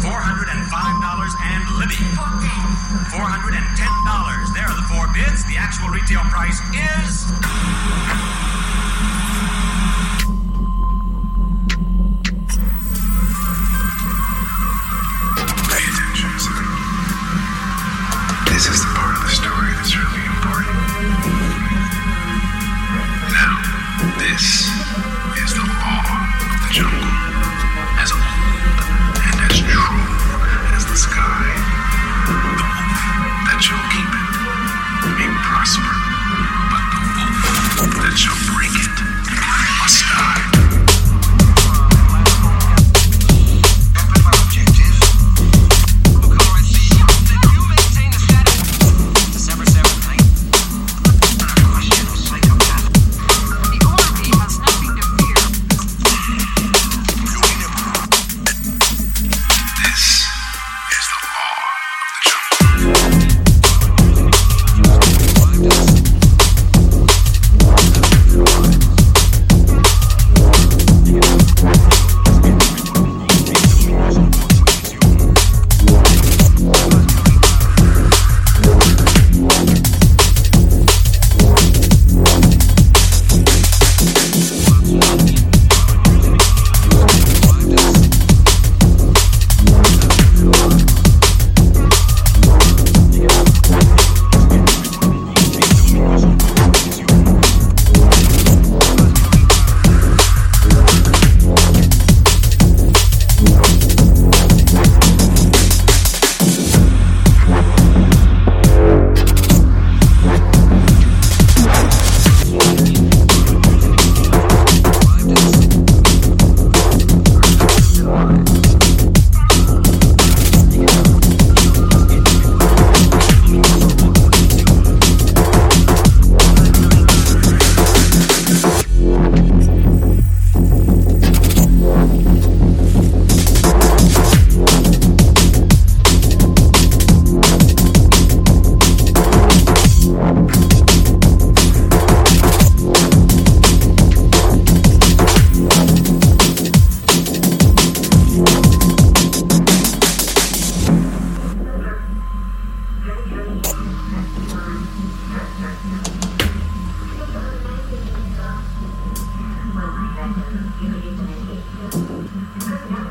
$405 and Libby. $410. There are the four bids. The actual retail price is Thank you.